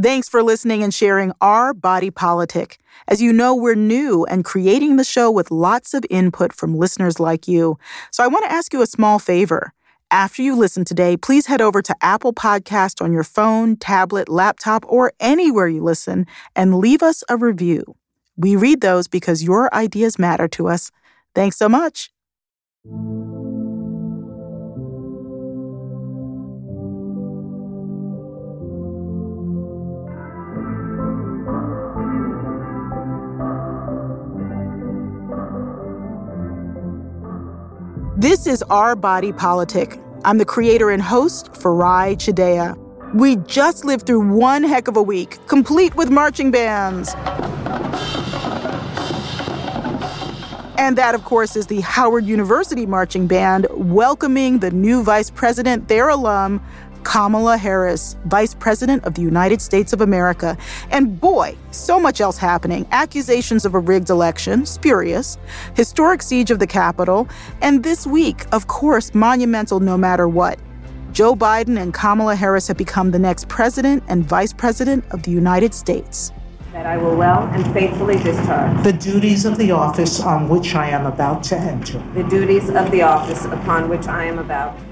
Thanks for listening and sharing our body politic. As you know, we're new and creating the show with lots of input from listeners like you. So I want to ask you a small favor. After you listen today, please head over to Apple Podcast on your phone, tablet, laptop, or anywhere you listen and leave us a review. We read those because your ideas matter to us. Thanks so much. This is Our Body Politic. I'm the creator and host, Farai Chideya. We just lived through one heck of a week, complete with marching bands. And that, of course, is the Howard University Marching Band welcoming the new vice president, their alum, Kamala Harris, Vice President of the United States of America. And boy, so much else happening. Accusations of a rigged election, spurious, historic siege of the Capitol, and this week, of course, monumental no matter what. Joe Biden and Kamala Harris have become the next president and vice president of the United States. That I will well and faithfully discharge. The duties of the office on which I am about to enter. The duties of the office upon which I am about to enter.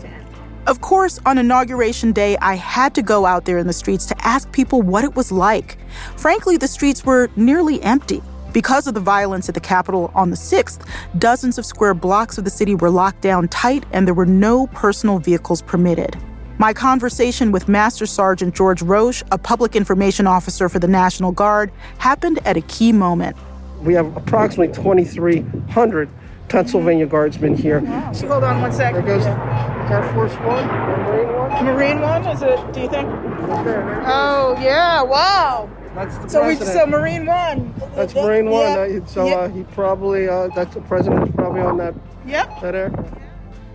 Of course, on Inauguration Day, I had to go out there in the streets to ask people what it was like. Frankly, the streets were nearly empty. Because of the violence at the Capitol on the 6th, dozens of square blocks of the city were locked down tight and there were no personal vehicles permitted. My conversation with Master Sergeant George Roche, a public information officer for the National Guard, happened at a key moment. We have approximately 2,300 Pennsylvania Guardsmen here. So hold on one second. There goes Air Force One, or Marine One. Marine one, is it? Do you think? Right there, there it is. Oh yeah! Wow. That's the So we president. so Marine one. That's Marine One. Yep. So Yep. uh, he probably, uh, that's the president's probably on that Yep. that aircraft.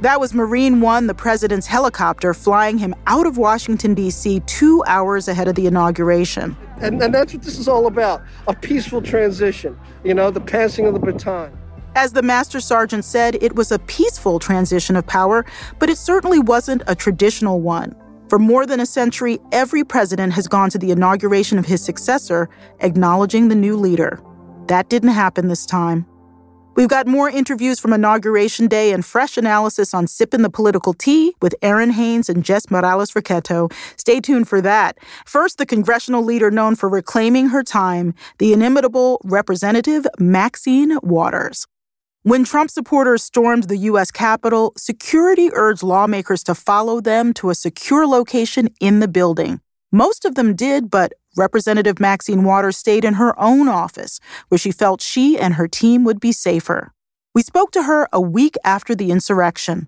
That was Marine One, the president's helicopter, flying him out of Washington, D.C., two hours ahead of the inauguration. And, and that's what this is all about a peaceful transition, you know, the passing of the baton. As the Master Sergeant said, it was a peaceful transition of power, but it certainly wasn't a traditional one. For more than a century, every president has gone to the inauguration of his successor, acknowledging the new leader. That didn't happen this time. We've got more interviews from Inauguration Day and fresh analysis on Sippin' the Political Tea with Errin Haines and Jess Morales Rocketto. Stay tuned for that. First, the congressional leader known for reclaiming her time, the inimitable Representative Maxine Waters. When Trump supporters stormed the U.S. Capitol, security urged lawmakers to follow them to a secure location in the building. Most of them did, but Representative Maxine Waters stayed in her own office, where she felt she and her team would be safer. We spoke to her a week after the insurrection.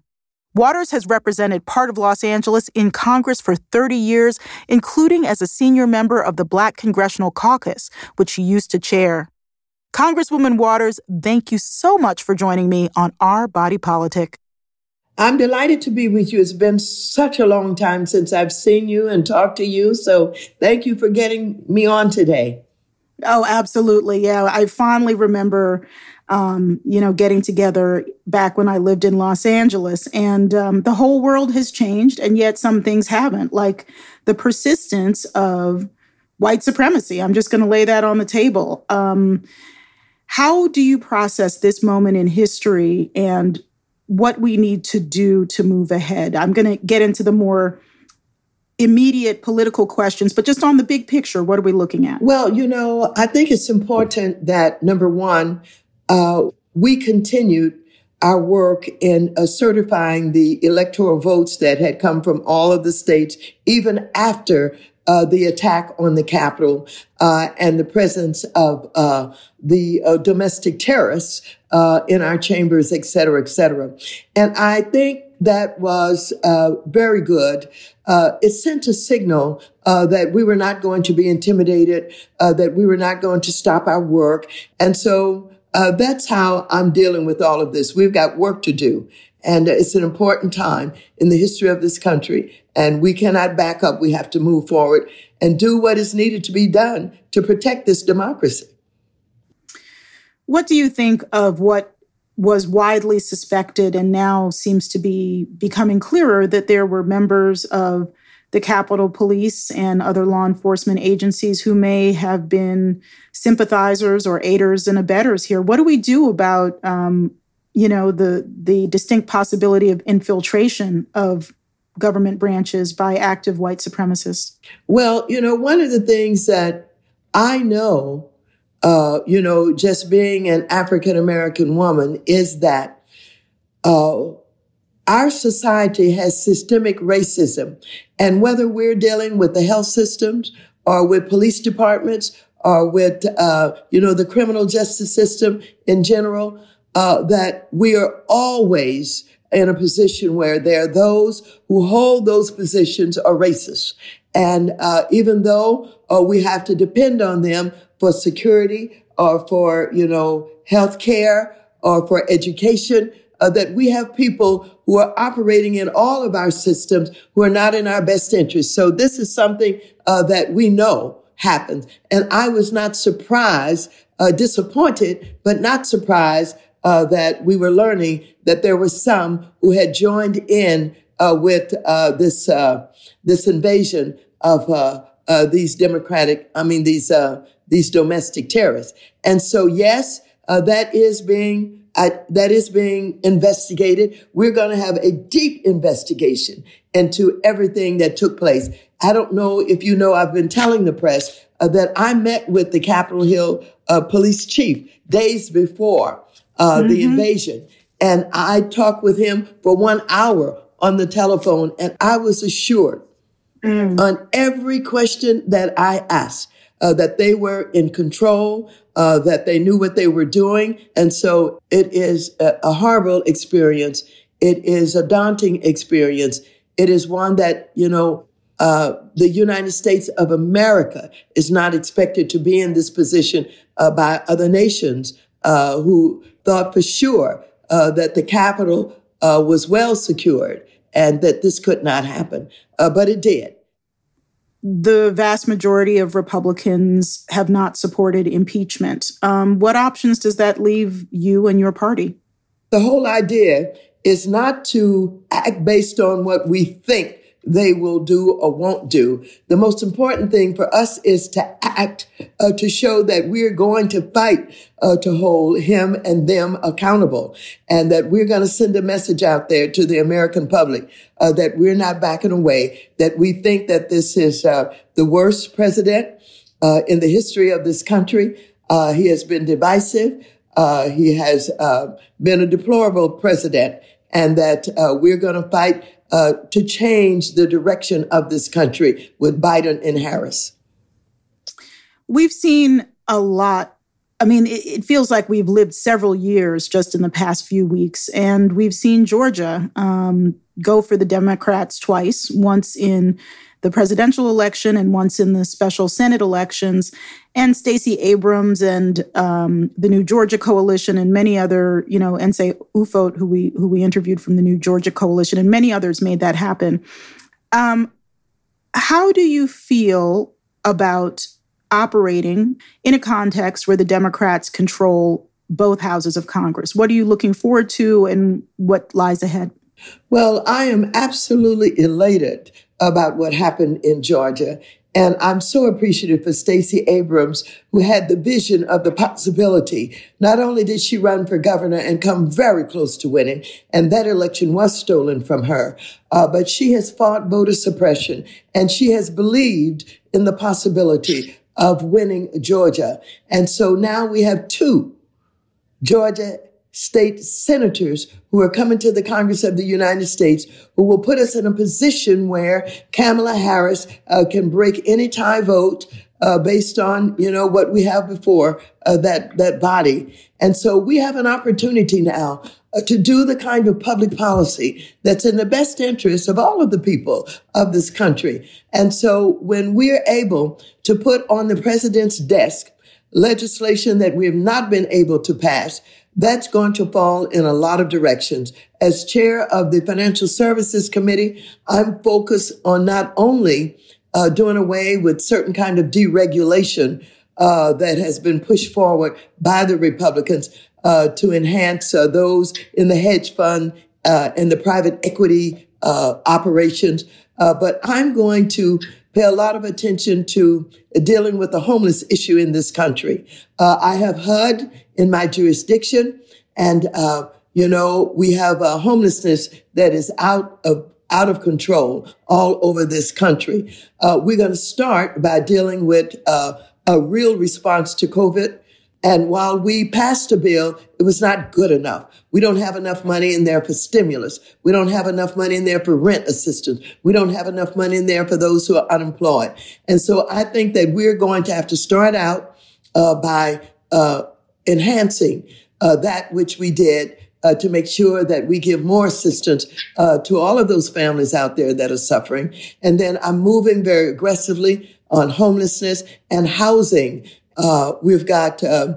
Waters has represented part of Los Angeles in Congress for 30 years, including as a senior member of the Black Congressional Caucus, which she used to chair. Congresswoman Waters, thank you so much for joining me on Our Body Politic. I'm delighted to be with you. It's been such a long time since I've seen you and talked to you. So thank you for getting me on today. Oh, absolutely. Yeah. I fondly remember, um, you know, getting together back when I lived in Los Angeles. And um, the whole world has changed, and yet some things haven't, like the persistence of white supremacy. I'm just going to lay that on the table. Um, how do you process this moment in history and what we need to do to move ahead? I'm going to get into the more immediate political questions, but just on the big picture, what are we looking at? Well, you know, I think it's important that number one, uh, we continued our work in uh, certifying the electoral votes that had come from all of the states, even after uh, the attack on the Capitol uh, and the presence of uh, the uh, domestic terrorists uh, in our chambers, et cetera, et cetera. And I think that was uh, very good. It sent a signal that we were not going to be intimidated, that we were not going to stop our work. And so that's how I'm dealing with all of this. We've got work to do. And it's an important time in the history of this country. And we cannot back up. We have to move forward and do what is needed to be done to protect this democracy. What do you think of what was widely suspected and now seems to be becoming clearer that there were members of the Capitol Police and other law enforcement agencies who may have been sympathizers or aiders and abettors here. What do we do about, um, you know, the the distinct possibility of infiltration of government branches by active white supremacists? Well, you know, one of the things that I know, uh, you know, just being an African American woman, is that uh, our society has systemic racism. And whether we're dealing with the health systems or with police departments or with, uh, you know, the criminal justice system in general, uh, that we are always in a position where there are those who hold those positions are racist. And uh, even though uh, we have to depend on them for security or for, you know, health care or for education, uh, that we have people who are operating in all of our systems who are not in our best interest. So this is something uh, that we know happens. And I was not surprised, uh, disappointed, but not surprised uh, that we were learning that there were some who had joined in uh, with uh, this this invasion of these democratic, I mean these these domestic terrorists. And so, yes, that is being that is being investigated. We're going to have a deep investigation into everything that took place. I don't know if you know, I've been telling the press uh, that I met with the Capitol Hill uh, police chief days before uh, mm-hmm. the invasion. And I talked with him for one hour on the telephone, and I was assured mm. on every question that I asked uh, that they were in control, uh, that they knew what they were doing. And so it is a, a horrible experience. It is a daunting experience. It is one that, you know, uh, the United States of America is not expected to be in this position uh, by other nations uh, who thought for sure uh, that the Capitol uh, was well secured and that this could not happen. Uh, but it did the vast majority of Republicans have not supported impeachment. Um, what options does that leave you and your party? The whole idea is not to act based on what we think they will do or won't do. The most important thing for us is to act uh, to show that we're going to fight uh, to hold him and them accountable and that we're going to send a message out there to the American public uh, that we're not backing away, that we think that this is uh, the worst president uh, in the history of this country. Uh, he has been divisive. he has been a deplorable president and that we're going to fight uh, to change the direction of this country with Biden and Harris? We've seen a lot. I mean, it, feels like we've lived several years just in the past few weeks, and we've seen Georgia um, go for the Democrats twice, once in the presidential election and once in the special Senate elections, and Stacey Abrams and um, the New Georgia Coalition and many other, you know, Nsé Ufot, who we who we interviewed from the New Georgia Coalition, and many others made that happen. Um, how do you feel about operating in a context where the Democrats control both houses of Congress? What are you looking forward to, and what lies ahead? Well, I am absolutely elated about what happened in Georgia. And I'm so appreciative for Stacey Abrams, who had the vision of the possibility. Not only did she run for governor and come very close to winning, and that election was stolen from her, uh, but she has fought voter suppression and she has believed in the possibility of winning Georgia. And so now we have two Georgia state senators who are coming to the Congress of the United States who will put us in a position where Kamala Harris uh, can break any tie vote uh, based on you know what we have before uh, that that body, and so we have an opportunity now uh, to do the kind of public policy that's in the best interest of all of the people of this country. And so when we're able to put on the president's desk legislation that we have not been able to pass that's going to fall in a lot of directions. As chair of the Financial Services Committee, I'm focused on not only uh, doing away with certain kind of deregulation uh, that has been pushed forward by the Republicans uh, to enhance uh, those in the hedge fund uh, and the private equity uh, operations, but I'm going to pay a lot of attention to dealing with the homeless issue in this country. Uh, I have HUD in my jurisdiction, and uh, you know we have a homelessness that is out of out of control all over this country. Uh, we're going to start by dealing with uh, a real response to COVID. And while we passed a bill, it was not good enough. We don't have enough money in there for stimulus. We don't have enough money in there for rent assistance. We don't have enough money in there for those who are unemployed. And so I think that we're going to have to start out uh, by uh, enhancing uh, that which we did uh, to make sure that we give more assistance uh, to all of those families out there that are suffering. And then I'm moving very aggressively on homelessness and housing. Uh, we've got uh,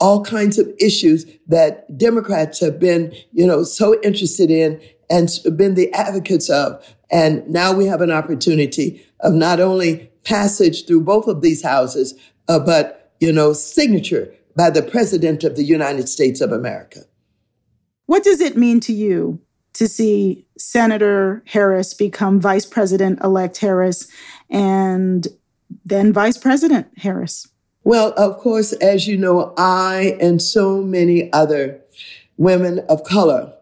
all kinds of issues that Democrats have been, you know, so interested in and been the advocates of. And now we have an opportunity of not only passage through both of these houses, uh, but, you know, signature by the President of the United States of America. What does it mean to you to see Senator Harris become Vice President elect Harris and then Vice President Harris? Well, of course, as you know, I and so many other women of color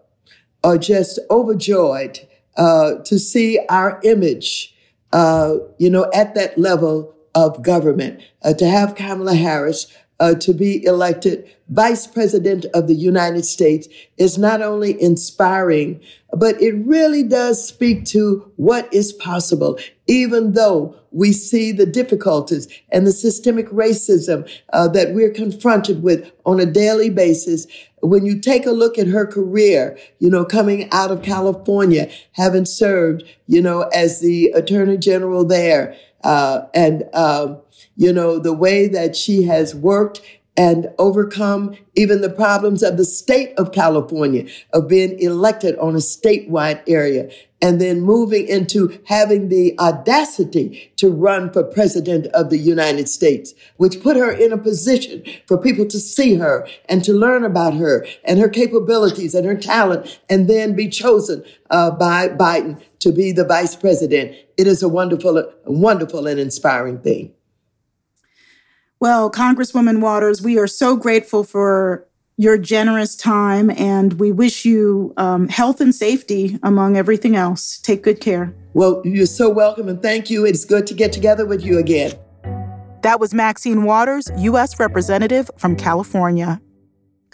are just overjoyed uh, to see our image, uh, you know, at that level of government. Uh, to have Kamala Harris uh, to be elected vice president of the United States is not only inspiring, but it really does speak to what is possible, even though we see the difficulties and the systemic racism uh, that we're confronted with on a daily basis. When you take a look at her career, you know, coming out of California, having served, you know, as the attorney general there, uh, and, um, you know, the way that she has worked and overcome even the problems of the state of California of being elected on a statewide area and then moving into having the audacity to run for president of the United States, which put her in a position for people to see her and to learn about her and her capabilities and her talent and then be chosen uh, by Biden to be the vice president. It is a wonderful, wonderful and inspiring thing. Well, Congresswoman Waters, we are so grateful for your generous time and we wish you um, health and safety among everything else. Take good care. Well, you're so welcome and thank you. It's good to get together with you again. That was Maxine Waters, U.S. Representative from California.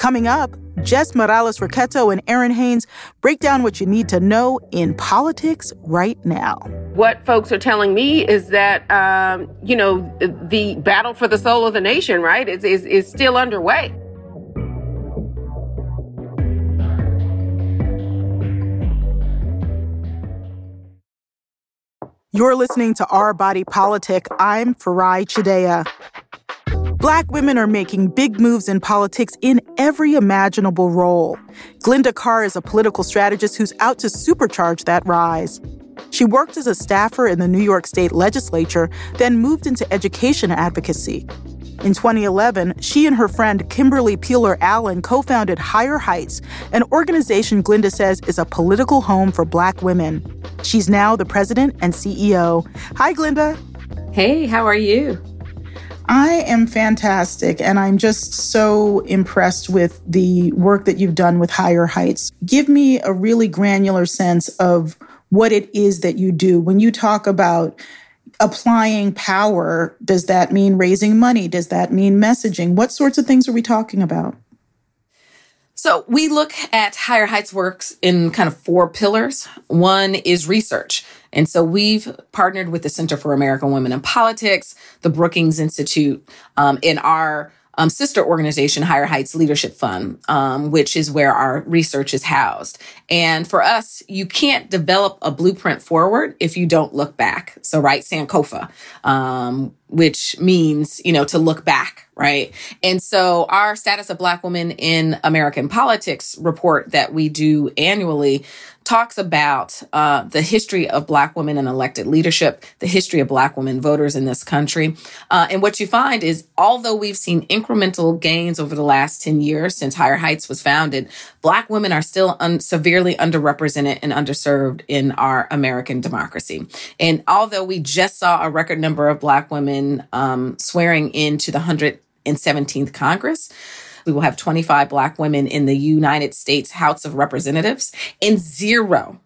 Coming up, Jess Morales Rocketto and Errin Haines break down what you need to know in politics right now. What folks are telling me is that, um, you know, the battle for the soul of the nation, right, is, is, is still underway. You're listening to Our Body Politic. I'm Farai Chideya. Black women are making big moves in politics in every imaginable role. Glynda Carr is a political strategist who's out to supercharge that rise. She worked as a staffer in the New York State legislature, then moved into education advocacy. In 2011, she and her friend Kimberly Peeler Allen co founded Higher Heights, an organization Glynda says is a political home for Black women. She's now the president and CEO. Hi, Glynda. Hey, how are you? I am fantastic, and I'm just so impressed with the work that you've done with Higher Heights. Give me a really granular sense of what it is that you do. When you talk about applying power, does that mean raising money? Does that mean messaging? What sorts of things are we talking about? So we look at Higher Heights Works in kind of four pillars. One is research. And so we've partnered with the Center for American Women in Politics, the Brookings Institute, um, in our um, sister organization, Higher Heights Leadership Fund, um, which is where our research is housed. And for us, you can't develop a blueprint forward if you don't look back. So, right, Sankofa, um, which means, you know, to look back right? And so our status of Black women in American politics report that we do annually talks about uh, the history of Black women in elected leadership, the history of Black women voters in this country. Uh, and what you find is, although we've seen incremental gains over the last 10 years since Higher Heights was founded, Black women are still un- severely underrepresented and underserved in our American democracy. And although we just saw a record number of Black women um, swearing into the 117th Congress, we will have 25 Black women in the United States House of Representatives and zero.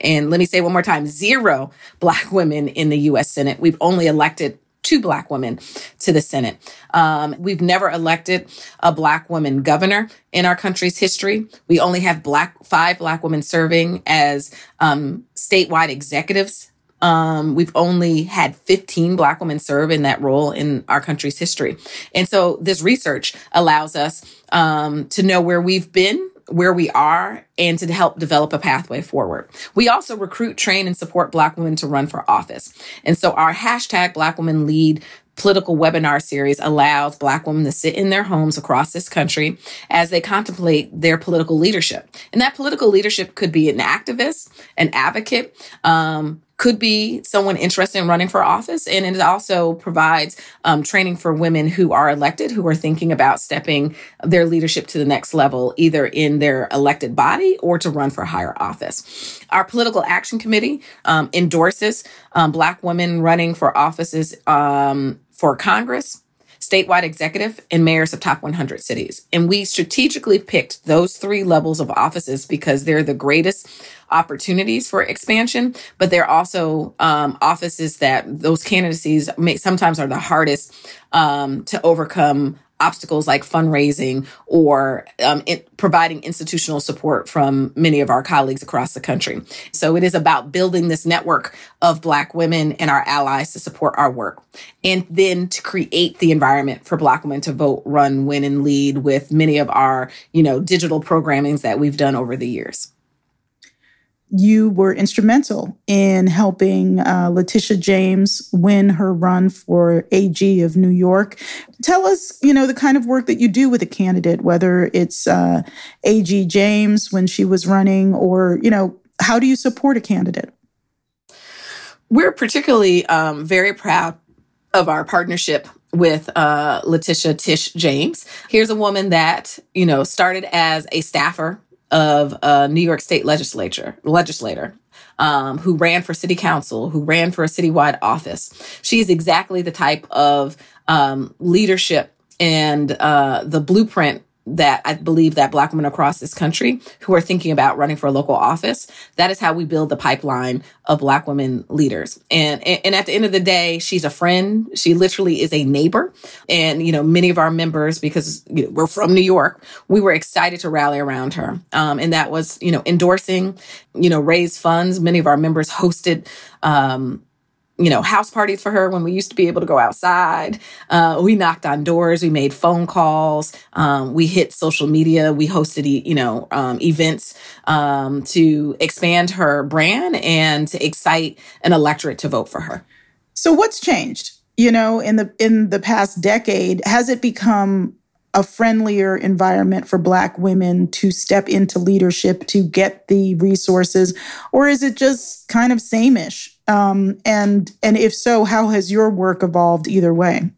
And let me say one more time zero Black women in the US Senate. We've only elected two black women to the Senate. Um, we've never elected a black woman governor in our country's history. We only have black five black women serving as um, statewide executives um, we've only had 15 Black women serve in that role in our country's history. And so this research allows us um, to know where we've been where we are and to help develop a pathway forward. We also recruit, train, and support Black women to run for office. And so our hashtag Black Women Lead political webinar series allows Black women to sit in their homes across this country as they contemplate their political leadership. And that political leadership could be an activist, an advocate, um, could be someone interested in running for office. And it also provides um, training for women who are elected, who are thinking about stepping their leadership to the next level, either in their elected body or to run for higher office. Our political action committee um, endorses um, Black women running for offices um, for Congress statewide executive, and mayors of top 100 cities. And we strategically picked those three levels of offices because they're the greatest opportunities for expansion, but they're also um, offices that those candidacies may, sometimes are the hardest um, to overcome obstacles like fundraising or um, providing institutional support from many of our colleagues across the country. So it is about building this network of Black women and our allies to support our work. And then to create the environment for Black women to vote, run, win, and lead with many of our, you know, digital programmings that we've done over the years you were instrumental in helping uh, Letitia James win her run for AG of New York. Tell us, you know, the kind of work that you do with a candidate, whether it's uh, AG James when she was running, or you know, how do you support a candidate? We're particularly um, very proud of our partnership with uh, Letitia Tish James. Here's a woman that you know started as a staffer of a New York State legislature legislator um, who ran for city council, who ran for a citywide office. She's exactly the type of um, leadership and uh, the blueprint that I believe that black women across this country who are thinking about running for a local office, that is how we build the pipeline of black women leaders. And, and at the end of the day, she's a friend. She literally is a neighbor. And, you know, many of our members, because you know, we're from New York, we were excited to rally around her. Um, and that was, you know, endorsing, you know, raise funds. Many of our members hosted, um, you know, house parties for her when we used to be able to go outside. Uh, we knocked on doors, we made phone calls, um, we hit social media, we hosted, you know, um, events um, to expand her brand and to excite an electorate to vote for her. So, what's changed? You know, in the in the past decade, has it become a friendlier environment for Black women to step into leadership to get the resources, or is it just kind of sameish? Um, and and if so, how has your work evolved either way?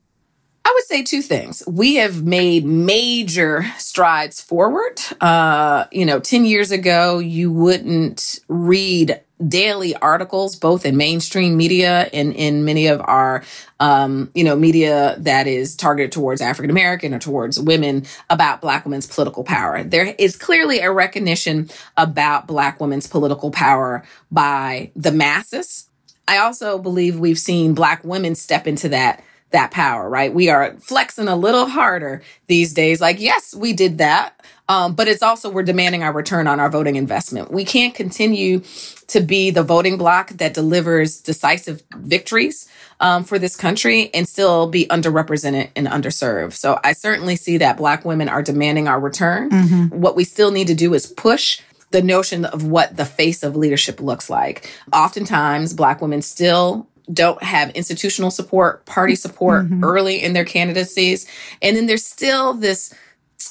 I would say two things. We have made major strides forward. Uh, you know, 10 years ago, you wouldn't read daily articles, both in mainstream media and in many of our, um, you know, media that is targeted towards African American or towards women about Black women's political power. There is clearly a recognition about Black women's political power by the masses. I also believe we've seen Black women step into that that power, right? We are flexing a little harder these days. Like, yes, we did that. Um, but it's also we're demanding our return on our voting investment. We can't continue to be the voting bloc that delivers decisive victories um, for this country and still be underrepresented and underserved. So I certainly see that Black women are demanding our return. Mm-hmm. What we still need to do is push the notion of what the face of leadership looks like. Oftentimes, Black women still don't have institutional support, party support mm-hmm. early in their candidacies. And then there's still this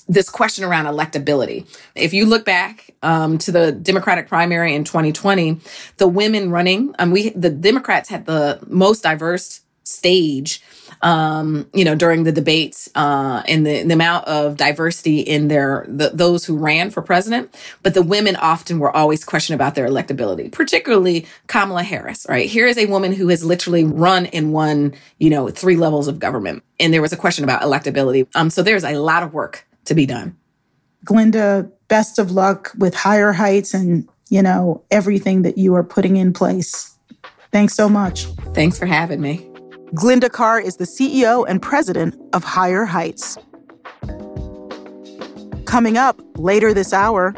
this question around electability. If you look back um, to the Democratic primary in 2020, the women running, um, we the Democrats had the most diverse stage um, you know, during the debates uh, and the, the amount of diversity in their the, those who ran for president. But the women often were always questioned about their electability, particularly Kamala Harris. Right here is a woman who has literally run and won, you know, three levels of government, and there was a question about electability. Um, so there's a lot of work to be done. Glynda, best of luck with higher heights and you know everything that you are putting in place. Thanks so much. Thanks for having me. Glynda Carr is the CEO and president of Higher Heights. Coming up later this hour,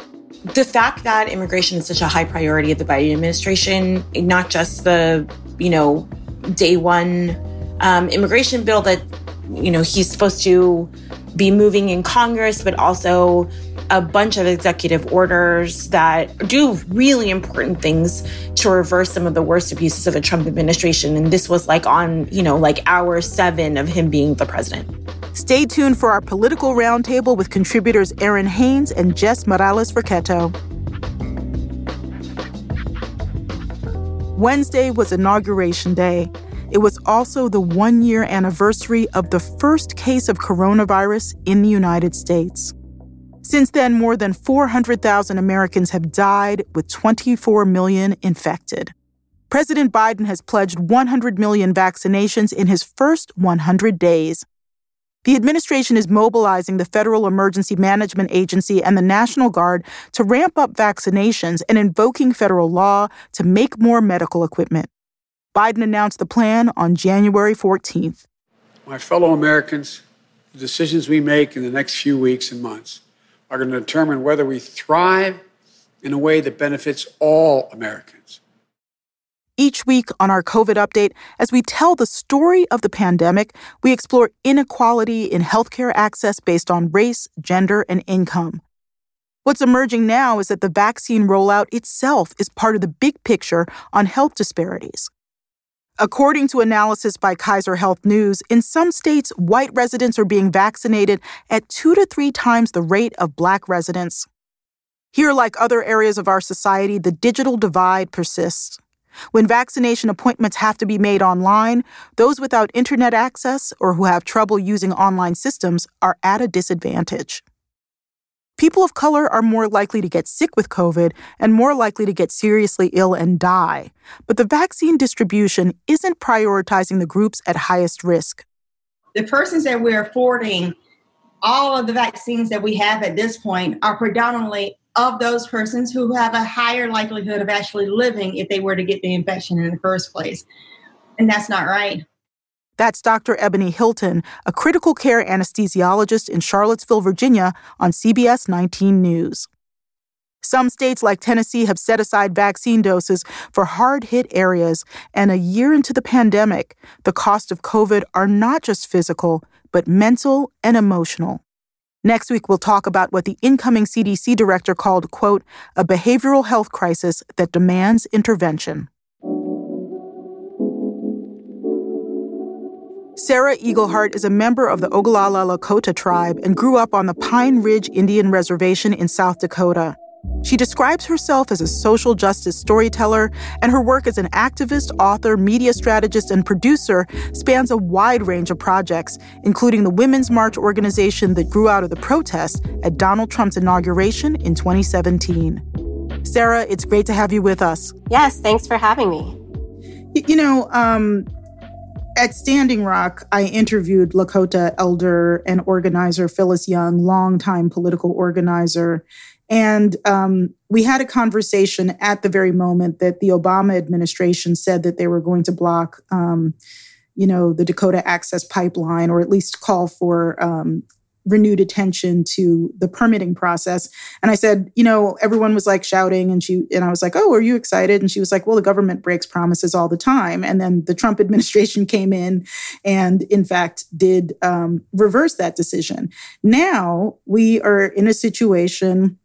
the fact that immigration is such a high priority of the Biden administration, not just the, you know, day one um, immigration bill that, you know, he's supposed to be moving in Congress, but also a bunch of executive orders that do really important things to reverse some of the worst abuses of the Trump administration. And this was like on, you know, like hour seven of him being the president. Stay tuned for our political roundtable with contributors Errin Haines and Jess Morales Rocketto. Wednesday was Inauguration Day. It was also the one year anniversary of the first case of coronavirus in the United States. Since then, more than 400,000 Americans have died, with 24 million infected. President Biden has pledged 100 million vaccinations in his first 100 days. The administration is mobilizing the Federal Emergency Management Agency and the National Guard to ramp up vaccinations and invoking federal law to make more medical equipment. Biden announced the plan on January 14th. My fellow Americans, the decisions we make in the next few weeks and months are going to determine whether we thrive in a way that benefits all Americans. Each week on our COVID update, as we tell the story of the pandemic, we explore inequality in healthcare access based on race, gender, and income. What's emerging now is that the vaccine rollout itself is part of the big picture on health disparities. According to analysis by Kaiser Health News, in some states, white residents are being vaccinated at two to three times the rate of black residents. Here, like other areas of our society, the digital divide persists. When vaccination appointments have to be made online, those without internet access or who have trouble using online systems are at a disadvantage. People of color are more likely to get sick with COVID and more likely to get seriously ill and die. But the vaccine distribution isn't prioritizing the groups at highest risk. The persons that we're affording all of the vaccines that we have at this point are predominantly of those persons who have a higher likelihood of actually living if they were to get the infection in the first place. And that's not right. That's Dr. Ebony Hilton, a critical care anesthesiologist in Charlottesville, Virginia, on CBS 19 News. Some states like Tennessee have set aside vaccine doses for hard hit areas, and a year into the pandemic, the cost of COVID are not just physical, but mental and emotional. Next week, we'll talk about what the incoming CDC director called, quote, a behavioral health crisis that demands intervention. Sarah Eagle Heart is a member of the Oglala Lakota tribe and grew up on the Pine Ridge Indian Reservation in South Dakota. She describes herself as a social justice storyteller, and her work as an activist, author, media strategist, and producer spans a wide range of projects, including the Women's March organization that grew out of the protests at Donald Trump's inauguration in 2017. Sarah, it's great to have you with us. Yes, thanks for having me. You know, um, at Standing Rock, I interviewed Lakota elder and organizer Phyllis Young, longtime political organizer. And um, we had a conversation at the very moment that the Obama administration said that they were going to block, um, you know, the Dakota Access Pipeline, or at least call for um, renewed attention to the permitting process. And I said, you know, everyone was like shouting and she and I was like, "Oh, are you excited?" And she was like, "Well, the government breaks promises all the time." And then the Trump administration came in and in fact did um, reverse that decision. Now we are in a situation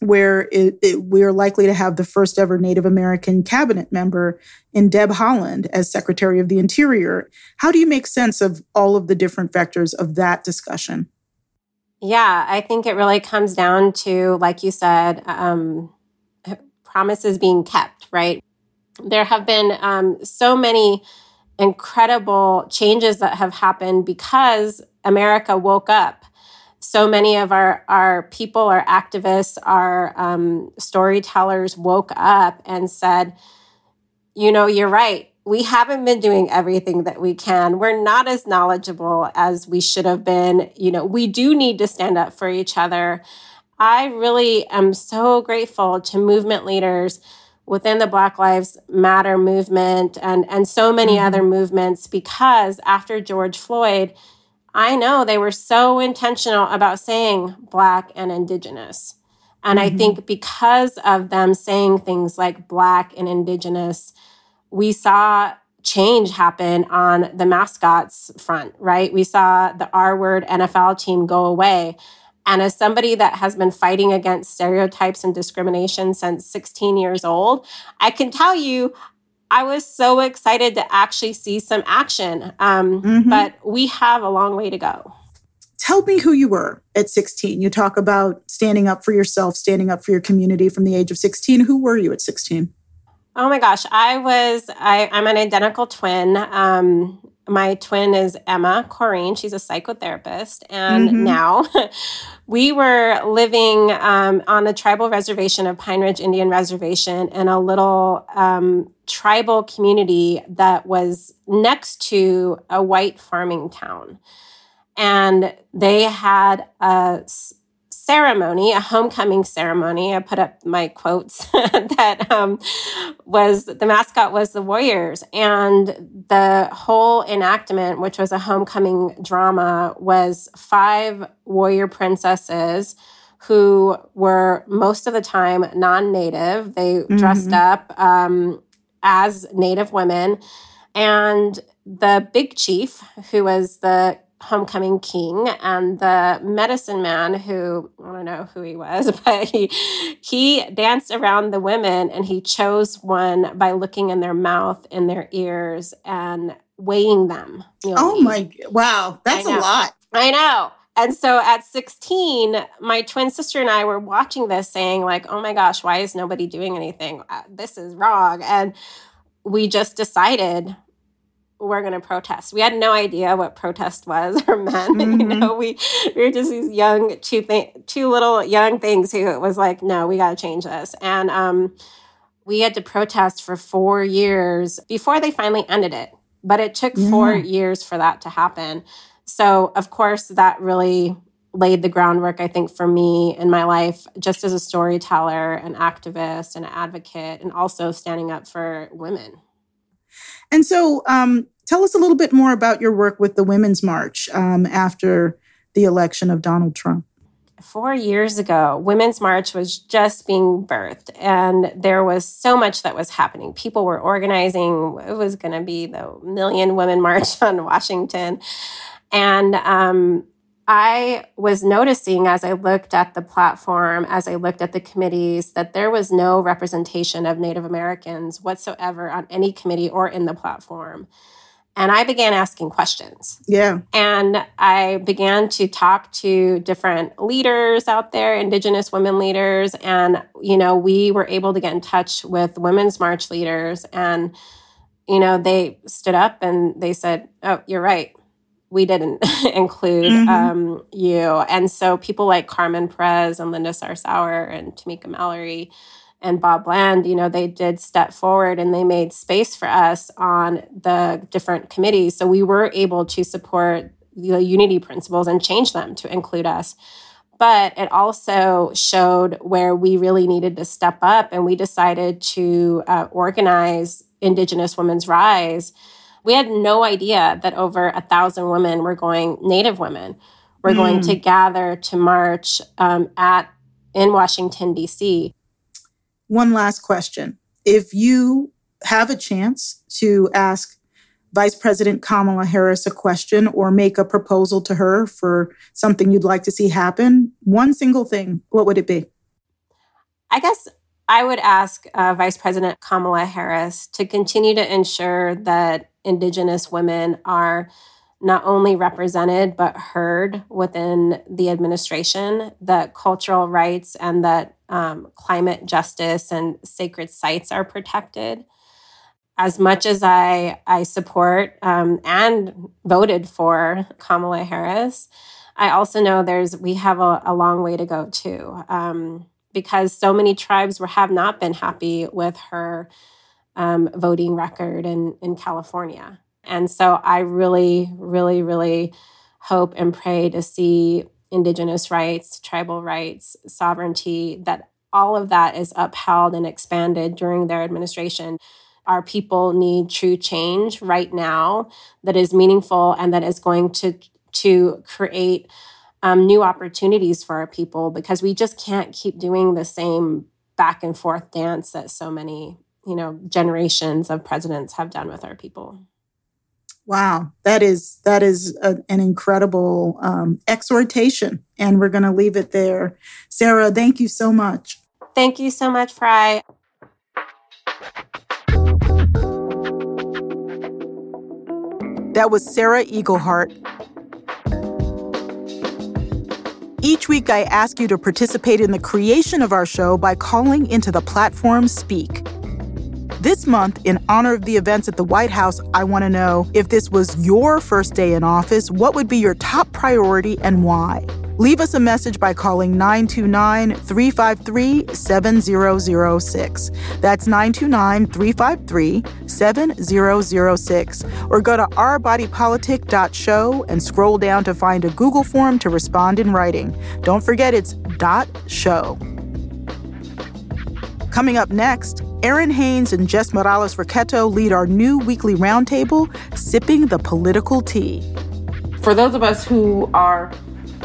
where it, it, we're likely to have the first ever Native American cabinet member in Deb Haaland as Secretary of the Interior. How do you make sense of all of the different vectors of that discussion? Yeah, I think it really comes down to, like you said, um, promises being kept, right? There have been um, so many incredible changes that have happened because America woke up so many of our, our people, our activists, our um, storytellers woke up and said, you know, you're right. We haven't been doing everything that we can. We're not as knowledgeable as we should have been. You know, we do need to stand up for each other. I really am so grateful to movement leaders within the Black Lives Matter movement and, and so many mm-hmm. other movements because after George Floyd, I know they were so intentional about saying Black and Indigenous. And mm-hmm. I think because of them saying things like Black and Indigenous, we saw change happen on the mascots front, right? We saw the R word NFL team go away. And as somebody that has been fighting against stereotypes and discrimination since 16 years old, I can tell you I was so excited to actually see some action. Um, mm-hmm. But we have a long way to go. Tell me who you were at 16. You talk about standing up for yourself, standing up for your community from the age of 16. Who were you at 16? Oh my gosh, I was, I, I'm an identical twin. Um, my twin is Emma Corrine. She's a psychotherapist. And mm-hmm. now we were living um, on a tribal reservation of Pine Ridge Indian Reservation in a little um, tribal community that was next to a white farming town. And they had a ceremony, a homecoming ceremony. I put up my quotes that um, was the mascot was the Warriors, and the whole enactment, which was a homecoming drama, was five warrior princesses who were most of the time non-native. They mm-hmm. dressed up um, as Native women, and the big chief, who was the homecoming king and the medicine man who i don't know who he was but he he danced around the women and he chose one by looking in their mouth and their ears and weighing them you know, oh my wow that's a lot. I know. And so at 16 my twin sister and i were watching this saying like oh my gosh why is nobody doing anything? Uh, this is wrong. And we just decided we're going to protest. We had no idea what protest was or meant. Mm-hmm. You know, we, we were just these young, two, th- two little young things who was like, no, we got to change this. And um, we had to protest for four years before they finally ended it. But it took yeah. four years for that to happen. So, of course, that really laid the groundwork, I think, for me in my life, just as a storyteller, an activist, an advocate, and also standing up for women. And so, um, tell us a little bit more about your work with the Women's March um, after the election of Donald Trump. Four years ago, Women's March was just being birthed, and there was so much that was happening. People were organizing. It was going to be the Million Women March on Washington. And um, I was noticing as I looked at the platform, as I looked at the committees, that there was no representation of Native Americans whatsoever on any committee or in the platform. And I began asking questions. Yeah. And I began to talk to different leaders out there, Indigenous women leaders. And, you know, we were able to get in touch with Women's March leaders. And, you know, they stood up and they said, Oh, you're right we didn't include mm-hmm. um, you. And so people like Carmen Perez and Linda Sarsour and Tamika Mallory and Bob Bland, you know, they did step forward and they made space for us on the different committees. So we were able to support the unity principles and change them to include us. But it also showed where we really needed to step up, and we decided to uh, organize Indigenous Women's Rise we had no idea that over a thousand women were going, Native women, were mm. going to hmm. gather to march um, at in Washington D.C. One last question: If you have a chance to ask Vice President Kamala Harris a question or make a proposal to her for something you'd like to see happen, one single thing, what would it be? I guess I would ask uh, Vice President Kamala Harris to continue to ensure that Indigenous women are not only represented but heard within the administration, that cultural rights and that um, climate justice and sacred sites are protected. As much as I, I support um, and voted for Kamala Harris, I also know there's we have a, a long way to go too. Um, because so many tribes were, have not been happy with her um, voting record in, in California. And so I really, really, really hope and pray to see Indigenous rights, tribal rights, sovereignty, that all of that is upheld and expanded during their administration. Our people need true change right now that is meaningful and that is going to, to create um, new opportunities for our people because we just can't keep doing the same back and forth dance that so many you know generations of presidents have done with our people. Wow. That is that is a, an incredible um, exhortation and we're going to leave it there. Sarah thank you so much. Thank you so much Farai. That was sarah Eagle Heart Each week, I ask you to participate in the creation of our show by calling into the platform Speak. This month, in honor of the events at the White House, I want to know if this was your first day in office, what would be your top priority and why? Leave us a message by calling 929 353 7006. That's 929 353 7006. Or go to ourbodypolitic.show and scroll down to find a Google form to respond in writing. Don't forget it's dot show. Coming up next, Errin Haines and Jess Morales Rocketto lead our new weekly roundtable, Sipping the Political Tea. For those of us who are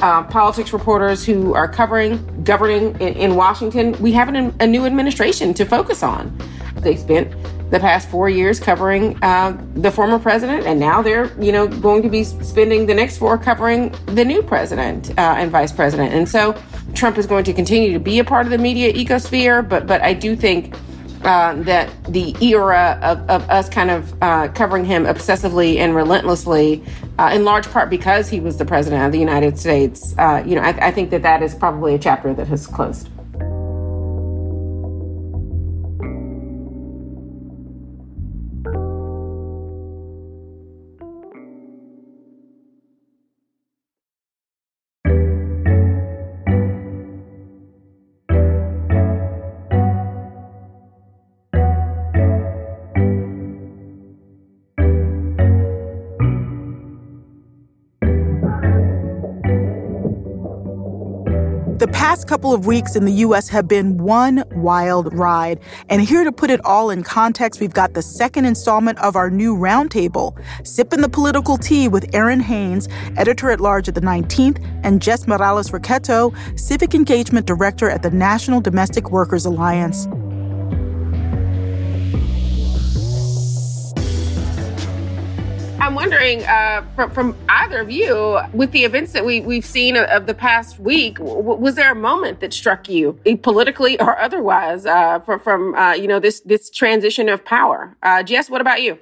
uh, politics reporters who are covering governing in, in Washington, we have an, a new administration to focus on. They spent the past four years covering uh, the former president, and now they're you know going to be spending the next four covering the new president uh, and vice president. And so Trump is going to continue to be a part of the media ecosphere, but but I do think uh, that the era of, of us kind of uh, covering him obsessively and relentlessly, uh, in large part because he was the president of the United States, uh, you know, I, I think that that is probably a chapter that has closed. Past couple of weeks in the U.S. have been one wild ride. And here to put it all in context, we've got the second installment of our new roundtable, Sipping the Political Tea with Errin Haines, editor at large at the 19th, and Jess Morales Rocketto, civic engagement director at the National Domestic Workers Alliance. I'm wondering uh, from, from either of you, with the events that we, we've seen of, the past week, w- was there a moment that struck you, politically or otherwise, uh, from, from uh, you know this this transition of power? Uh, Jess, what about you?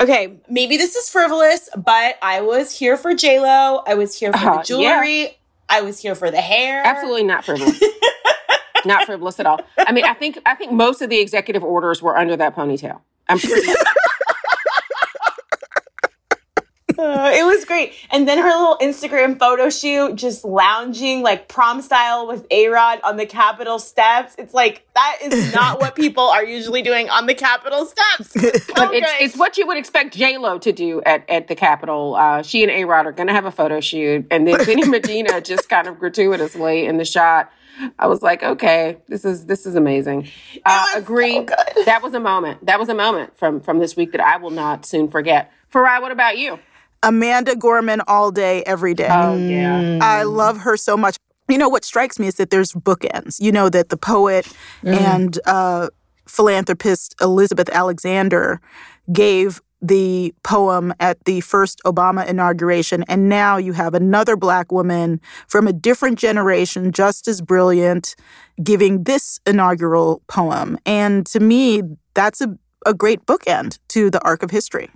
Okay, maybe this is frivolous, but I was here for J Lo. I was here for the uh-huh, jewelry. Yeah. I was here for the hair. Absolutely not frivolous. not frivolous at all. I mean, I think I think most of the executive orders were under that ponytail. I'm pretty. Uh, it was great. And then her little Instagram photo shoot, just lounging like prom style with A Rod on the Capitol steps. It's like, that is not what people are usually doing on the Capitol steps. but it's, it's, what you would expect J Lo to do at, at the Capitol. Uh, she and A Rod are going to have a photo shoot. And then Benny Medina just kind of gratuitously in the shot. I was like, okay, this is this is amazing. Uh, agree. So that was a moment. That was a moment from from this week that I will not soon forget. Farai, what about you? Amanda Gorman all day, every day. Oh, yeah. I love her so much. You know, what strikes me is that there's bookends. You know, that the poet mm. and uh, philanthropist Elizabeth Alexander gave the poem at the first Obama inauguration, and now you have another black woman from a different generation, just as brilliant, giving this inaugural poem. And to me, that's a, a great bookend to the arc of history.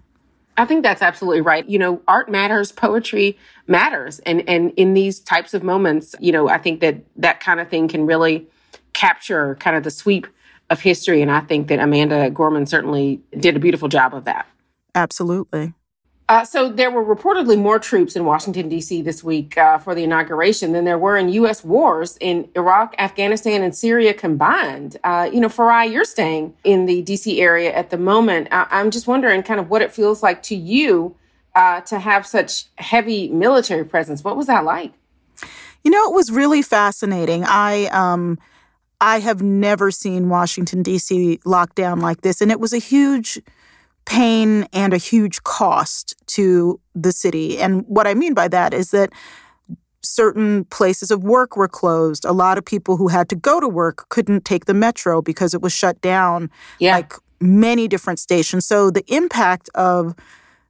I think that's absolutely right. You know, art matters, poetry matters. And and in these types of moments, you know, I think that that kind of thing can really capture kind of the sweep of history and I think that Amanda Gorman certainly did a beautiful job of that. Absolutely. Uh, so there were reportedly more troops in Washington D.C. this week uh, for the inauguration than there were in U.S. wars in Iraq, Afghanistan, and Syria combined. Uh, you know, Farai, you're staying in the D.C. area at the moment. I- am just wondering, kind of, what it feels like to you uh, to have such heavy military presence. What was that like? You know, it was really fascinating. I um, I have never seen Washington D.C. locked down like this, and it was a huge pain and a huge cost to the city. And what I mean by that is that certain places of work were closed. A lot of people who had to go to work couldn't take the metro because it was shut down. Yeah. Like many different stations. So the impact of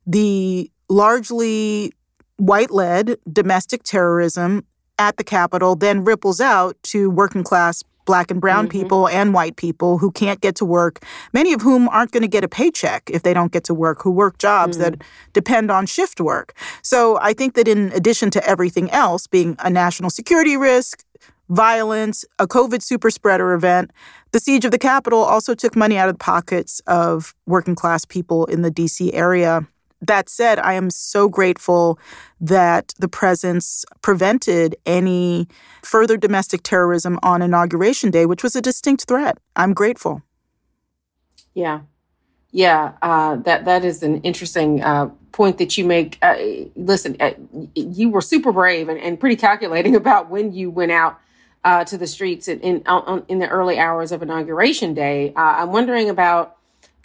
the largely white led domestic terrorism at the Capitol then ripples out to working class black and brown mm-hmm. people and white people who can't get to work, many of whom aren't going to get a paycheck if they don't get to work, who work jobs mm. that depend on shift work. So I think that in addition to everything else being a national security risk, violence, a COVID super spreader event, the siege of the Capitol also took money out of the pockets of working class people in the DC area. That said, I am so grateful that the presence prevented any further domestic terrorism on Inauguration Day, which was a distinct threat. I'm grateful. Yeah. Yeah, uh, that that is an interesting uh, point that you make. Uh, listen, uh, you were super brave and, and, pretty calculating about when you went out uh, to the streets in in, in, the early hours of inauguration day. Uh, I'm wondering about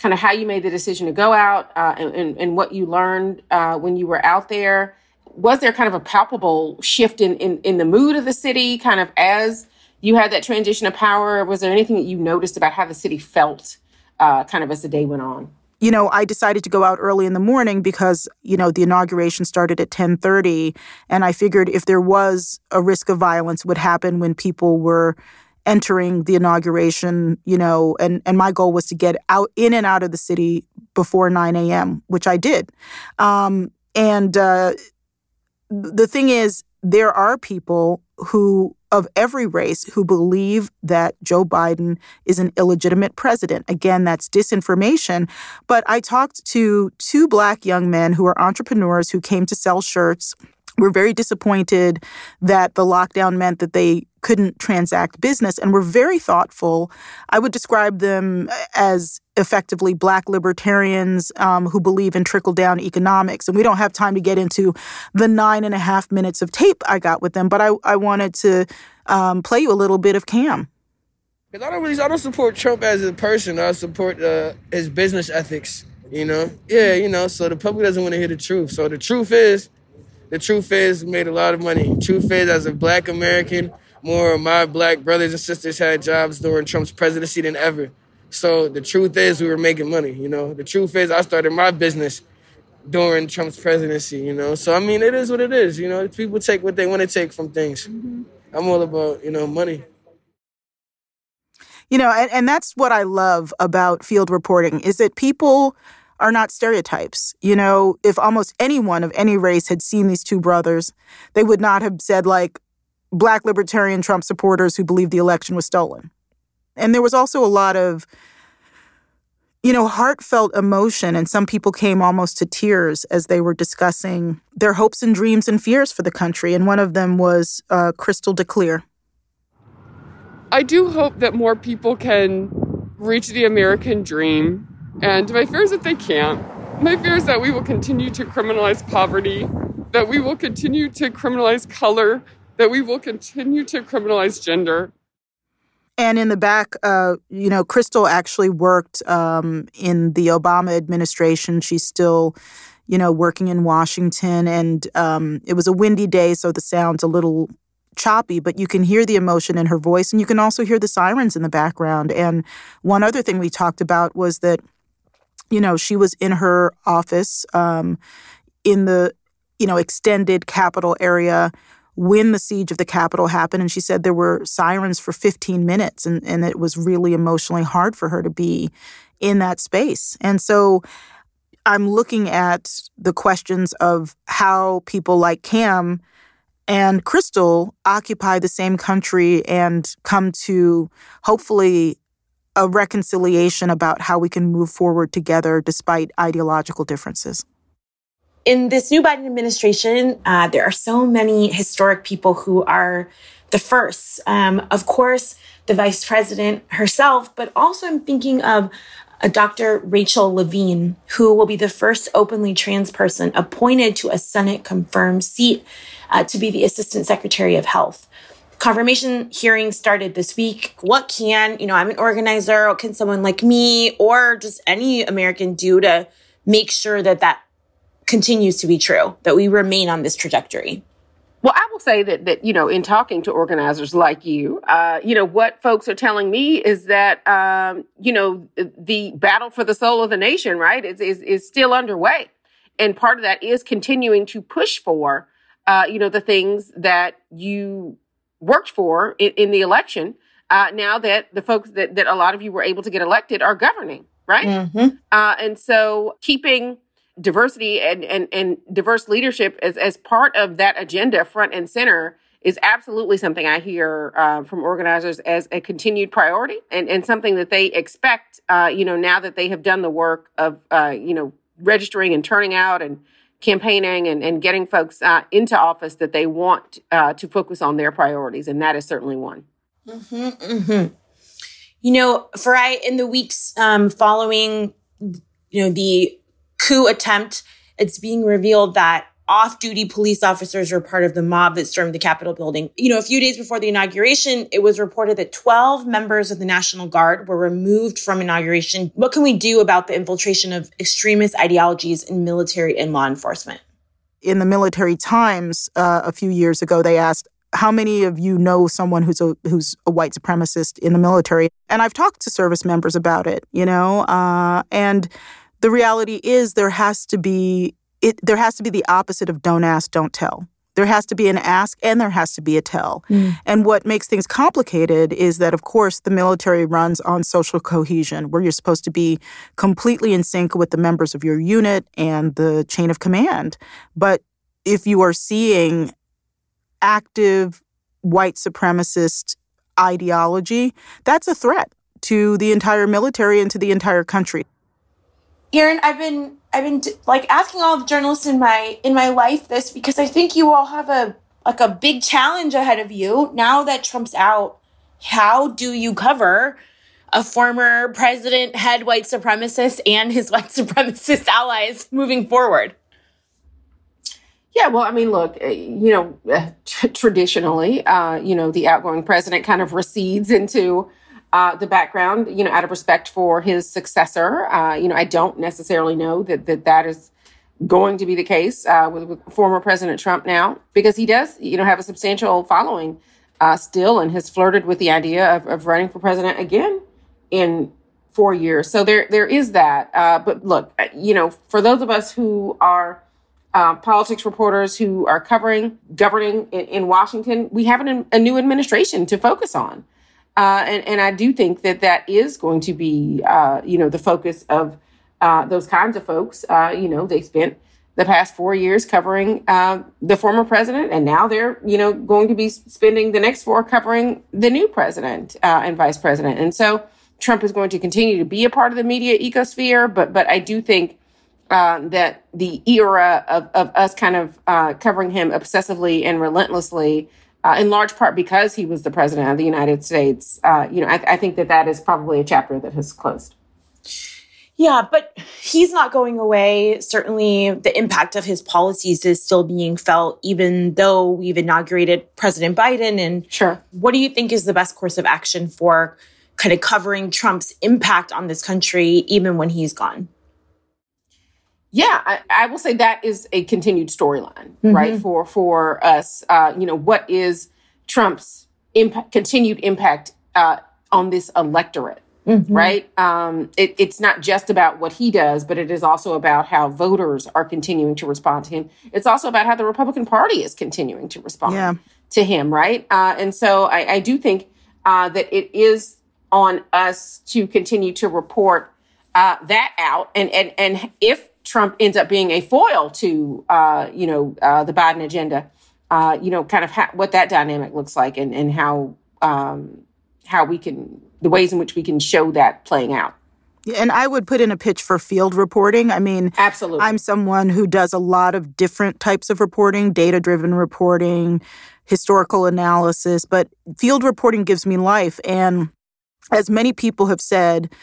kind of how you made the decision to go out uh, and, and, what you learned uh, when you were out there. Was there kind of a palpable shift in, in, in the mood of the city, kind of as you had that transition of power? Was there anything that you noticed about how the city felt uh, kind of as the day went on? you know i decided to go out early in the morning because you know the inauguration started at 10:30 and i figured if there was a risk of violence would happen when people were entering the inauguration, you know, and, and my goal was to get out in and out of the city before 9 a.m., which I did. Um, and uh, the thing is, there are people who, of every race, who believe that Joe Biden is an illegitimate president. Again, that's disinformation. But I talked to two black young men who are entrepreneurs who came to sell shirts were very disappointed that the lockdown meant that they couldn't transact business and were very thoughtful. I would describe them as effectively black libertarians um, who believe in trickle down economics. And we don't have time to get into the nine and a half minutes of tape I got with them, but I, I wanted to um, play you a little bit of Cam. Because I don't really, I don't support Trump as a person. I support uh, his business ethics. You know, yeah, you know. So the public doesn't want to hear the truth. So the truth is, the truth is, made a lot of money. Truth is, as a black American, more of my black brothers and sisters had jobs during Trump's presidency than ever. So the truth is, we were making money. You know, the truth is, I started my business during Trump's presidency. You know, so I mean, it is what it is. You know, people take what they want to take from things. Mm-hmm. I'm all about you know money. You know, and, and that's what I love about field reporting is that people are not stereotypes. You know, if almost anyone of any race had seen these two brothers, they would not have said, like, black libertarian Trump supporters who believe the election was stolen. And there was also a lot of, you know, heartfelt emotion, and some people came almost to tears as they were discussing their hopes and dreams and fears for the country. And one of them was uh, Crystal DeClear. I do hope that more people can reach the American dream and my fear is that they can't. My fear is that we will continue to criminalize poverty, that we will continue to criminalize color, that we will continue to criminalize gender. And in the back, uh, you know, Crystal actually worked um, in the Obama administration. She's still, you know, working in Washington. And um, it was a windy day, so the sound's a little choppy, but you can hear the emotion in her voice. And you can also hear the sirens in the background. And one other thing we talked about was that you know, she was in her office um, in the, you know, extended Capitol area when the siege of the Capitol happened. And she said there were sirens for 15 minutes, and, and it was really emotionally hard for her to be in that space. And so I'm looking at the questions of how people like Cam and Crystal occupy the same country and come to hopefully a reconciliation about how we can move forward together despite ideological differences. In this new Biden administration, uh, there are so many historic people who are the first. Um, of course, the vice president herself, but also I'm thinking of a Dr. Rachel Levine, who will be the first openly trans person appointed to a Senate confirmed seat uh, to be the Assistant Secretary of Health confirmation hearings started this week. What can, you know, I'm an organizer, what can someone like me or just any American do to make sure that that continues to be true, that we remain on this trajectory? Well, I will say that that you know, in talking to organizers like you, uh, you know, what folks are telling me is that um, you know the battle for the soul of the nation, right, is is, is still underway, and part of that is continuing to push for, uh, you know, the things that you worked for in, in the election. Uh, now that the folks that, that a lot of you were able to get elected are governing, right? Mm-hmm. Uh, and so keeping diversity and, and, and diverse leadership as, as part of that agenda front and center is absolutely something I hear uh, from organizers as a continued priority and, and something that they expect, uh, you know, now that they have done the work of, uh, you know, registering and turning out and campaigning and, and getting folks uh, into office that they want uh, to focus on their priorities. And that is certainly one. Mm-hmm, mm-hmm. You know, Farai, in the weeks um, following, you know, the coup attempt, it's being revealed that off duty police officers were part of the mob that stormed the Capitol building. You know, a few days before the inauguration, it was reported that 12 members of the National Guard were removed from inauguration. What can we do about the infiltration of extremist ideologies in military and law enforcement? In the Military Times uh, a few years ago, they asked, how many of you know someone who's a who's a white supremacist in the military? And I've talked to service members about it, you know, uh, and the reality is there has to be it, there has to be the opposite of don't ask, don't tell. There has to be an ask and there has to be a tell. Mm. And what makes things complicated is that, of course, the military runs on social cohesion, where you're supposed to be completely in sync with the members of your unit and the chain of command. But if you are seeing active white supremacist ideology, that's a threat to the entire military and to the entire country. Errin, I've been I've been like asking all the journalists in my in my life this because I think you all have a like a big challenge ahead of you now that Trump's out. How do you cover a former president, head white supremacist, and his white supremacist allies moving forward? Yeah, well, I mean, look, eh, you know, eh, traditionally, uh, you know, the outgoing president kind of recedes into uh, the background, you know, out of respect for his successor. Uh, you know, I don't necessarily know that that, that is going to be the case uh, with, with, former President Trump now, because he does, you know, have a substantial following uh, still, and has flirted with the idea of, of, running for president again in four years. So there there is that. Uh, but look, uh, you know, for those of us who are uh, politics reporters who are covering governing in, in Washington, we have an, a new administration to focus on. Uh, and, and I do think that that is going to be, uh, you know, the focus of uh, those kinds of folks. Uh, you know, they spent the past four years covering uh, the former president, and now they're, you know, going to be spending the next four covering the new president and vice president. And so Trump is going to continue to be a part of the media ecosphere, but but I do think that the era of, of us kind of covering him obsessively and relentlessly uh, in large part because he was the president of the United States. Uh, you know, I, I, think that that is probably a chapter that has closed. Yeah, but he's not going away. Certainly, the impact of his policies is still being felt, even though we've inaugurated President Biden. And sure, what do you think is the best course of action for kind of covering Trump's impact on this country, even when he's gone? Yeah, I, I, will say that is a continued storyline, mm-hmm. right? For for us, uh, you know, what is Trump's impact, continued impact uh, on this electorate? Mm-hmm. Right? Um, it, it's not just about what he does, but it is also about how voters are continuing to respond to him. It's also about how the Republican Party is continuing to respond yeah. to him, right? Uh, and so I, I do think uh, that it is on us to continue to report uh, that out. And, and, and if Trump ends up being a foil to, uh, you know, uh, the Biden agenda, uh, you know, kind of ha- what that dynamic looks like and, and how, um, how we can, the ways in which we can show that playing out. And I would put in a pitch for field reporting. I mean, absolutely. I'm someone who does a lot of different types of reporting, data driven reporting, historical analysis, but field reporting gives me life. And as many people have said,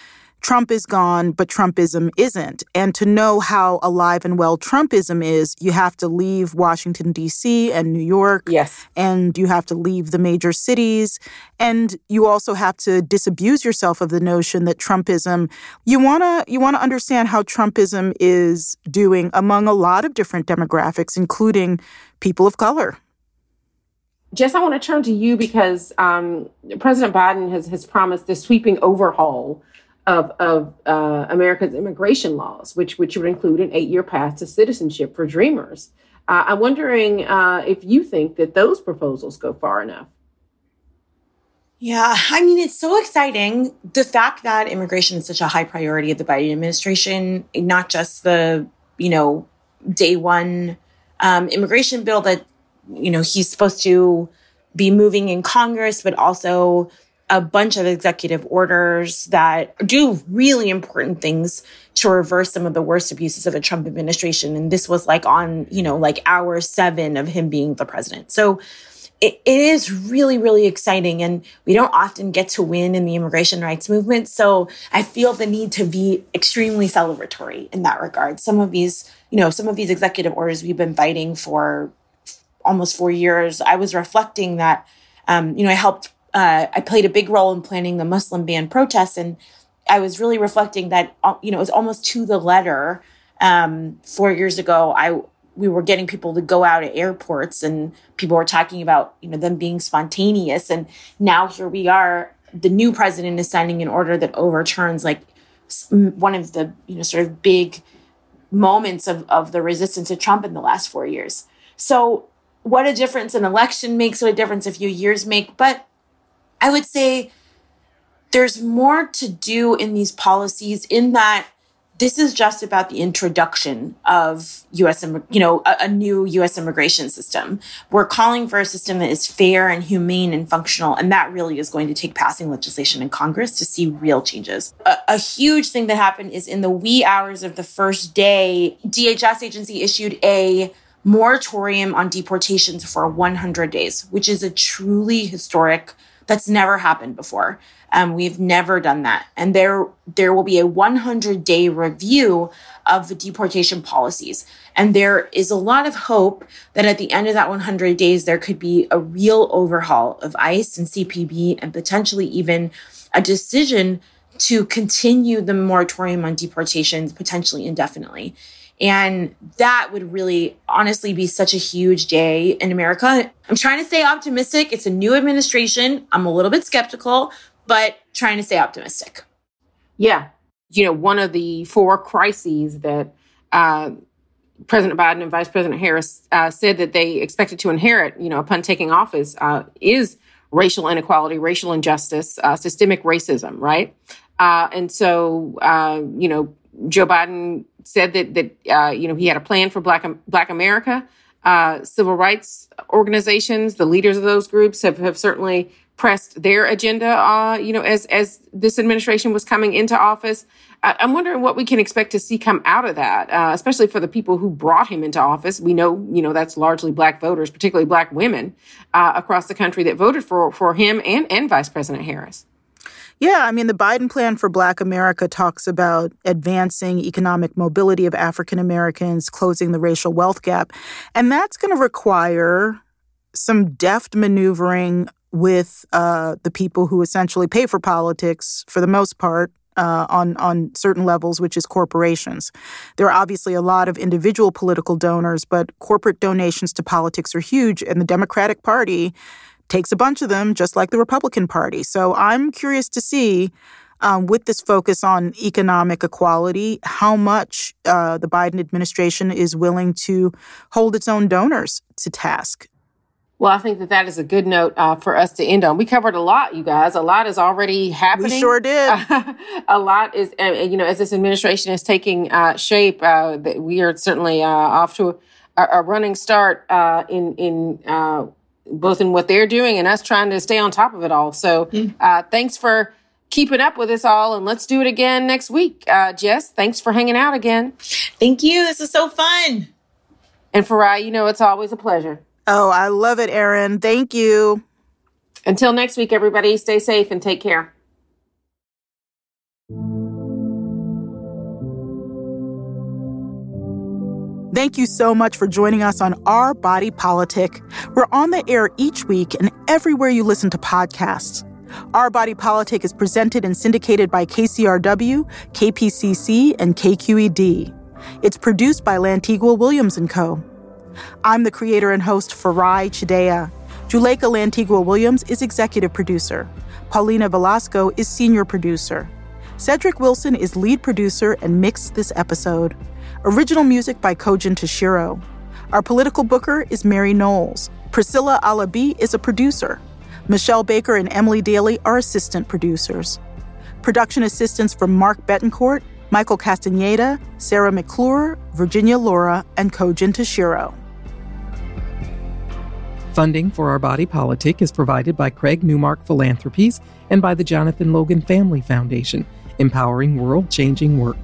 Trump is gone, but Trumpism isn't. And to know how alive and well Trumpism is, you have to leave Washington, D.C. and New York. Yes. And you have to leave the major cities. And you also have to disabuse yourself of the notion that Trumpism, you wanna you wanna understand how Trumpism is doing among a lot of different demographics, including people of color. Jess, I want to turn to you because um, President Biden has, has promised this sweeping overhaul of, of uh, America's immigration laws, which, which would include an eight year path to citizenship for Dreamers. Uh, I'm wondering uh, if you think that those proposals go far enough. Yeah, I mean, it's so exciting. The fact that immigration is such a high priority of the Biden administration, not just the, you know, day one um, immigration bill that, you know, he's supposed to be moving in Congress, but also a bunch of executive orders that do really important things to reverse some of the worst abuses of the Trump administration. And this was like on, you know, like hour seven of him being the president. So it, it is really, really exciting. And we don't often get to win in the immigration rights movement. So I feel the need to be extremely celebratory in that regard. Some of these, you know, some of these executive orders we've been fighting for almost four years. I was reflecting that, um, you know, I helped uh, I played a big role in planning the Muslim ban protests, and I was really reflecting that uh, you know it was almost to the letter. Um, four years ago, I we were getting people to go out at airports, and people were talking about you know them being spontaneous, and now here we are. The new president is signing an order that overturns like one of the you know sort of big moments of, of the resistance to Trump in the last four years. So what a difference an election makes, what a difference a few years make. But I would say there's more to do in these policies in that this is just about the introduction of US, you know, a, a, new US immigration system. We're calling for a system that is fair and humane and functional. And that really is going to take passing legislation in Congress to see real changes. A, a huge thing that happened is in the wee hours of the first day, DHS agency issued a moratorium on deportations for 100 days, which is a truly historic that's never happened before. Um, we've never done that. And there, there will be a 100 day review of the deportation policies. And there is a lot of hope that at the end of that 100 days, there could be a real overhaul of ICE and CPB and potentially even a decision to continue the moratorium on deportations potentially indefinitely. And that would really honestly be such a huge day in America. I'm trying to stay optimistic. It's a new administration. I'm a little bit skeptical, but trying to stay optimistic. Yeah. You know, one of the four crises that uh, President Biden and Vice President Harris uh, said that they expected to inherit, you know, upon taking office uh, is racial inequality, racial injustice, uh, systemic racism, right? Uh, and so, uh, you know, Joe Biden said that that uh, you know he had a plan for Black Black America. Uh, civil rights organizations, the leaders of those groups have, have certainly pressed their agenda. Uh, you know, as as this administration was coming into office, I, am wondering what we can expect to see come out of that, uh, especially for the people who brought him into office. We know, you know, that's largely Black voters, particularly Black women uh, across the country that voted for for him and and Vice President Harris. Yeah, I mean, the Biden plan for Black America talks about advancing economic mobility of African Americans, closing the racial wealth gap. And that's going to require some deft maneuvering with uh, the people who essentially pay for politics for the most part. Uh, on on certain levels, which is corporations. There are obviously a lot of individual political donors, but corporate donations to politics are huge, and the Democratic Party takes a bunch of them, just like the Republican Party. So I'm curious to see um, with this focus on economic equality, how much uh, the Biden administration is willing to hold its own donors to task. Well, I think that that is a good note uh, for us to end on. We covered a lot, you guys. A lot is already happening. We sure did. a lot is, uh, you know, as this administration is taking uh, shape, uh, we are certainly uh, off to a, a, running start uh, in in both in what they're doing and us trying to stay on top of it all. So, mm. thanks for keeping up with us all, and let's do it again next week. Uh, Jess, thanks for hanging out again. Thank you. This is so fun. And Farai, you know, it's always a pleasure. Oh, I love it, Errin. Thank you. Until next week, everybody, stay safe and take care. Thank you so much for joining us on Our Body Politic. We're on the air each week and everywhere you listen to podcasts. Our Body Politic is presented and syndicated by KCRW, KPCC, and KQED. It's produced by Lantigua Williams & Co. I'm the creator and host Farai Chideya. Juleyka Lantigua Williams is executive producer. Paulina Velasco is senior producer. Cedric Wilson is lead producer and mixed this episode. Original music by Kojin Toshiro. Our political booker is Mary Knowles. Priscilla Alabi is a producer. Michelle Baker and Emily Daly are assistant producers. Production assistance from Mark Betancourt, Michael Castaneda, Sarah McClure, Virginia Laura, and Kojin Toshiro. Funding for Our Body Politic is provided by Craig Newmark Philanthropies and by the Jonathan Logan Family Foundation, empowering world changing work.